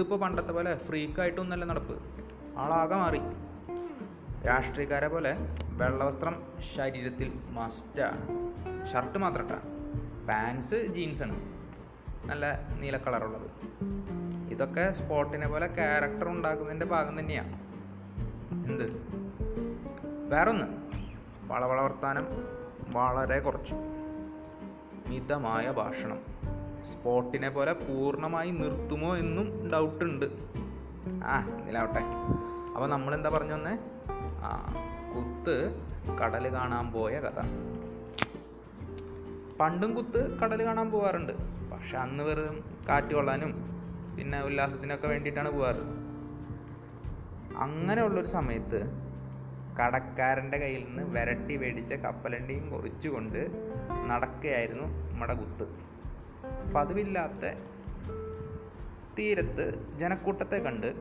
കുത്തിപ്പോൾ പണ്ടത്തെ പോലെ ഫ്രീക്കായിട്ടൊന്നല്ല നടപ്പ്. ആളാകെ മാറി. രാഷ്ട്രീയക്കാരെ പോലെ വെള്ളവസ്ത്രം ശരീരത്തിൽ മസ്റ്റാണ് ഷർട്ട് മാത്രം ഇട്ടാ പാൻസ് ജീൻസാണ് നല്ല നീല കളറുള്ളത് ഇതൊക്കെ സ്പോട്ടിനെ പോലെ ക്യാരക്ടർ ഉണ്ടാക്കുന്നതിന്റെ ഭാഗം തന്നെയാണ് എന്ത്? വേറൊന്ന്. വളവള വർത്താനം വളരെ കുറച്ചു. മിതമായ ഭാഷണം. സ്പോട്ടിനെ പോലെ പൂർണമായി നിർത്തുമോ എന്നും ഡൗട്ട് ഉണ്ട്. ആ ഇതിലാവട്ടെ. അപ്പോൾ നമ്മളെന്താ പറഞ്ഞു വന്നേ? ആ കുത്ത് കടൽ കാണാൻ പോയ കഥ. പണ്ടും കുത്ത് കടൽ കാണാൻ പോകാറുണ്ട് പക്ഷെ അന്ന് വെറും കാറ്റ് കൊള്ളാനും പിന്നെ ഉല്ലാസത്തിനൊക്കെ വേണ്ടിയിട്ടാണ് പോകാറ് അങ്ങനെയുള്ളൊരു സമയത്ത് കടക്കാരന്റെ കയ്യിൽ നിന്ന് വിരട്ടി മേടിച്ച കപ്പലണ്ടിയും കുറിച്ചുകൊണ്ട് നടക്കുകയായിരുന്നു നമ്മുടെ കുത്ത്. പതിവില്ലാത്ത തീരത്ത് ജനക്കൂട്ടത്തെ കണ്ട്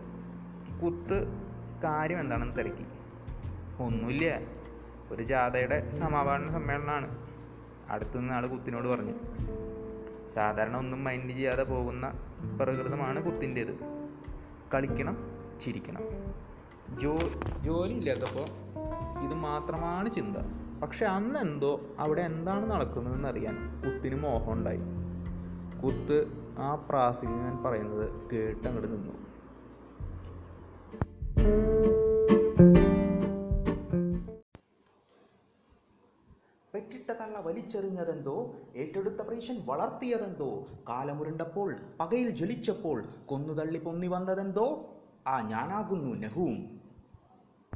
കുത്ത് കാര്യം എന്താണെന്ന് തിരക്കി. ഒന്നുമില്ല. ഒരു ജാഥയുടെ സമാപന സമ്മേളനമാണ്. അടുത്തുനിന്ന് ആൾ കുത്തിനോട് പറഞ്ഞു. സാധാരണ ഒന്നും മൈൻഡ് ചെയ്യാതെ പോകുന്ന പ്രകൃതമാണ് കുത്തിന്റേത്. കളിക്കണം ചിരിക്കണം. ജോ ജോലി ഇല്ലാത്തപ്പോൾ ഇത് മാത്രമാണ് ചിന്ത. പക്ഷെ അന്ന് എന്തോ അവിടെ എന്താണ് നടക്കുന്നതെന്ന് അറിയാൻ കുത്തിന് മോഹം ഉണ്ടായി. കുത്ത് ആ പ്രാസിൽ ഞാൻ പറയുന്നത് കേട്ടങ്ങോട്ട് നിന്നു. പെറ്റിട്ട തള്ള വലിച്ചെറിഞ്ഞതെന്തോ ഏറ്റെടുത്ത പ്രീശൻ വളർത്തിയതെന്തോ കാലമുരുണ്ടപ്പോൾ പകയിൽ ജ്വലിച്ചപ്പോൾ കൊന്നുതള്ളി പൊന്നി വന്നതെന്തോ ആ ഞാനാകുന്നു നെഹുവും.